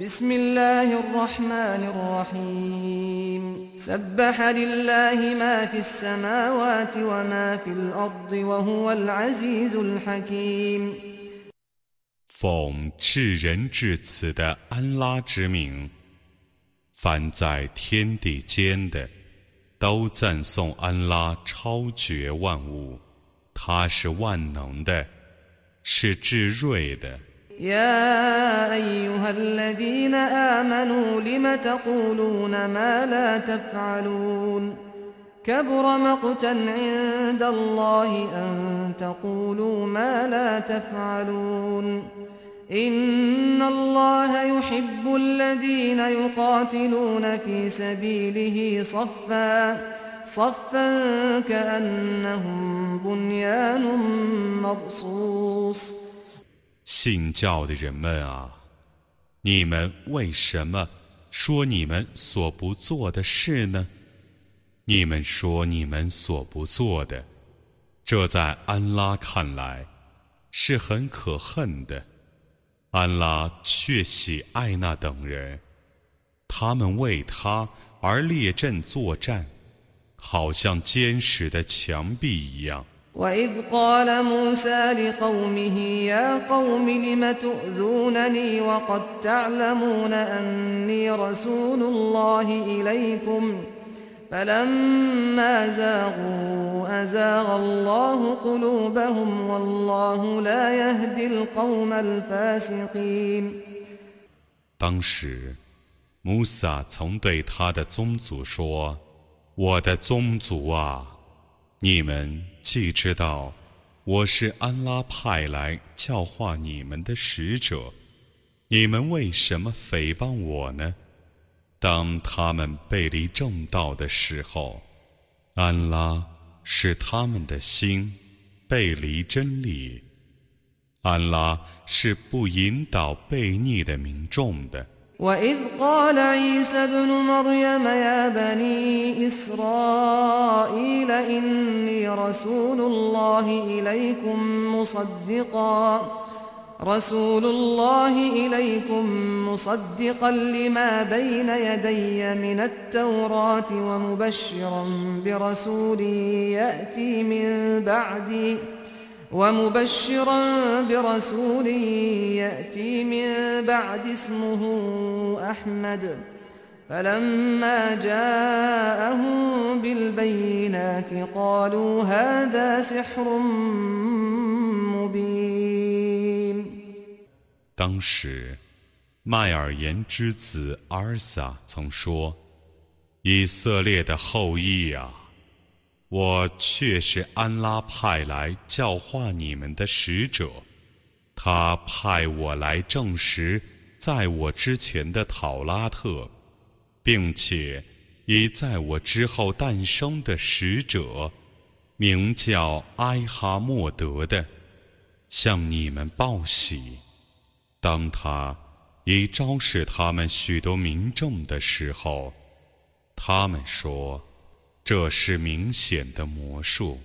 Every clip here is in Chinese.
بسم الله الرحمن الرحيم سبح لله ما في السماوات وما في الأرض وهو العزيز الحكيم 奉至仁至慈的安拉之名，凡在天地间的，都赞颂安拉超绝万物，他是万能的，是至睿的。 يا أيها الذين آمنوا لم تقولون ما لا تفعلون؟ كبر مقتا عند الله أن تقولوا ما لا تفعلون. إن الله يحب الذين يقاتلون في سبيله صفا صفا كأنهم بنيان مرصوص. 信教的人们啊，你们为什么说你们所不做的事呢？你们说你们所不做的，这在安拉看来是很可恨的。安拉却喜爱那等人，他们为他而列阵作战，好像坚实的墙壁一样。وإذ قال موسى لقومه يا قوم لم تؤذونني وقد تعلمون أني رسول الله إليكم فلما زاغوا أزاغ الله قلوبهم والله لا يهدي القوم الفاسقين 当时，穆萨曾对他的宗族说：“我的宗族啊！” 你们既知道我是安拉派来教化你们的使者，你们为什么诽谤我呢？当他们背离正道的时候，安拉使他们的心背离真理。安拉是不引导悖逆的民众的。وإذ قال عيسى ابن مريم يا بني إسرائيل إني رسول الله إليكم مصدقا. رسول الله إليكم مصدقا لما بين يدي من التوراة ومبشرا برسول يأتي من بعدي. ومبشرا برسول يأتي من بعد اسمه أحمد فلما جاءهم بالبينات قالوا هذا سحر مبين 当时，麦尔言之子阿尔撒曾说：“以色列的后裔啊！” 我却是安拉派来教化你们的使者，他派我来证实在我之前的讨拉特，并且以在我之后诞生的使者，名叫埃哈默德的，向你们报喜。当他已昭示他们许多民众的时候，他们说。这是明显的魔术。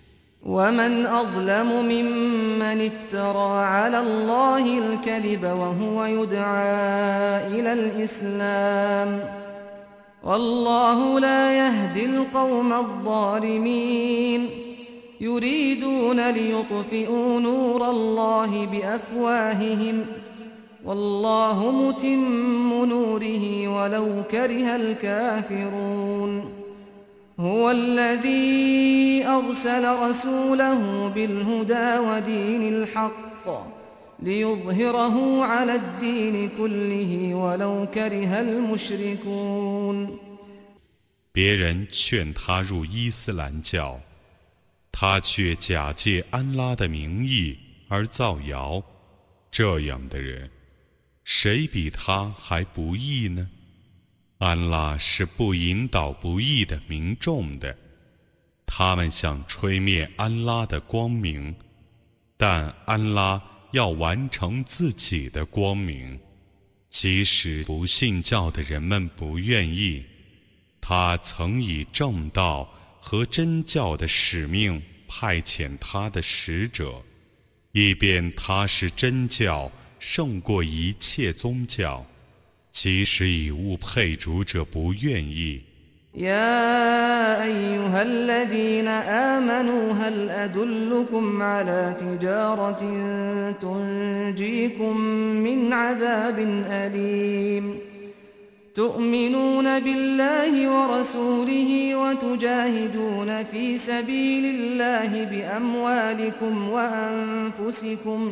ومن أظلم ممن افترى على الله الكذب وهو يدعى إلى الإسلام والله لا يهدي القوم الظالمين يريدون ليطفئوا نور الله بأفواههم والله متم نوره ولو كره الكافرون هو الذي أرسل رسوله بالهدى ودين الحق ليظهره على الدين كله ولو كره المشركون 别人劝他入伊斯兰教，他却假借安拉的名义而造谣。这样的人，谁比他还不义呢？ 安拉是不引导不义的民众的，他们想吹灭安拉的光明，但安拉要完成自己的光明，即使不信教的人们不愿意，他曾以正道和真教的使命派遣他的使者，以便他是真教胜过一切宗教。即使以物配主者不愿意。يا أيها الذين آمنوا هل أدلكم على تجارة تنجيكم من عذاب أليم تؤمنون بالله ورسوله وتجاهدون في سبيل الله بأموالكم وأنفسكم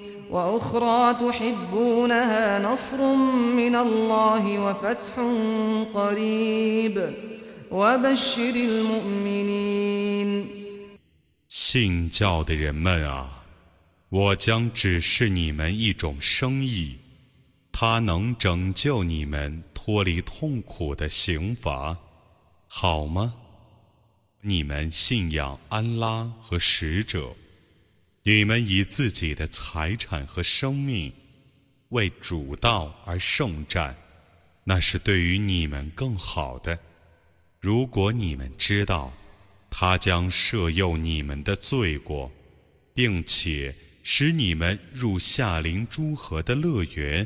وأخرى تحبونها نصر من الله وفتح قريب وبشر المؤمنين 信教的人们啊，我将指示你们一种生意，它能拯救你们脱离痛苦的刑罚，好吗？你们信仰安拉和使者， 你们以自己的财产和生命为主道而圣战，那是对于你们更好的。如果你们知道。他将赦宥你们的罪过，并且使你们入夏林诸河的乐园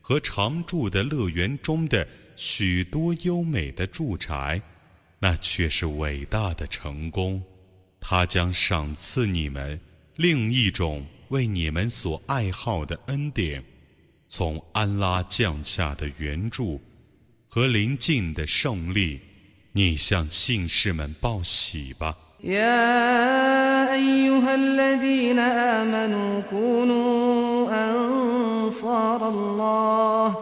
和常住的乐园中的许多优美的住宅，那却是伟大的成功。他将赏赐你们另一种为你们所爱好的恩典，从安拉降下的援助和临近的胜利。你向信士们报喜吧。يا أيها الذين آمنوا كونوا أنصار الله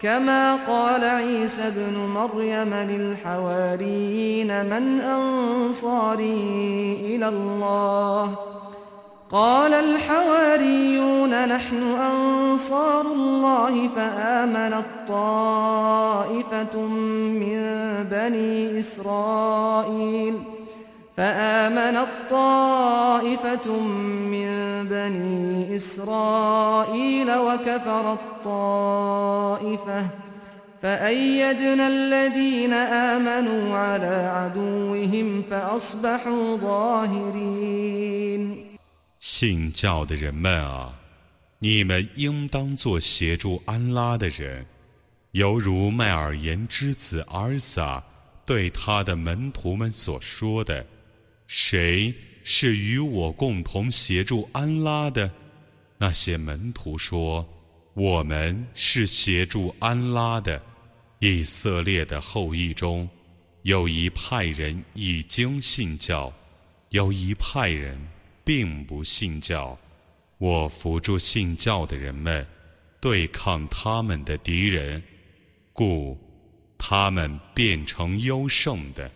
كما قال عيسى ابن مريم للحواريين من أنصاري إلى الله قال الحواريون نحن أنصار الله فآمنت طائفة من بني إسرائيل فآمنت طائفة من بني إسرائيل وكفرت طائفة فأيدنا الذين آمنوا على عدوهم فأصبحوا ظاهرين 信教的人们啊，你们应当做协助安拉的人，犹如麦尔言之子阿尔撒对他的门徒们所说的：“谁是与我共同协助安拉的？”那些门徒说：“我们是协助安拉的。”以色列的后裔中，有一派人已经信教，有一派人。并不信教，我辅助信教的人们，对抗他们的敌人，故他们变成优胜的。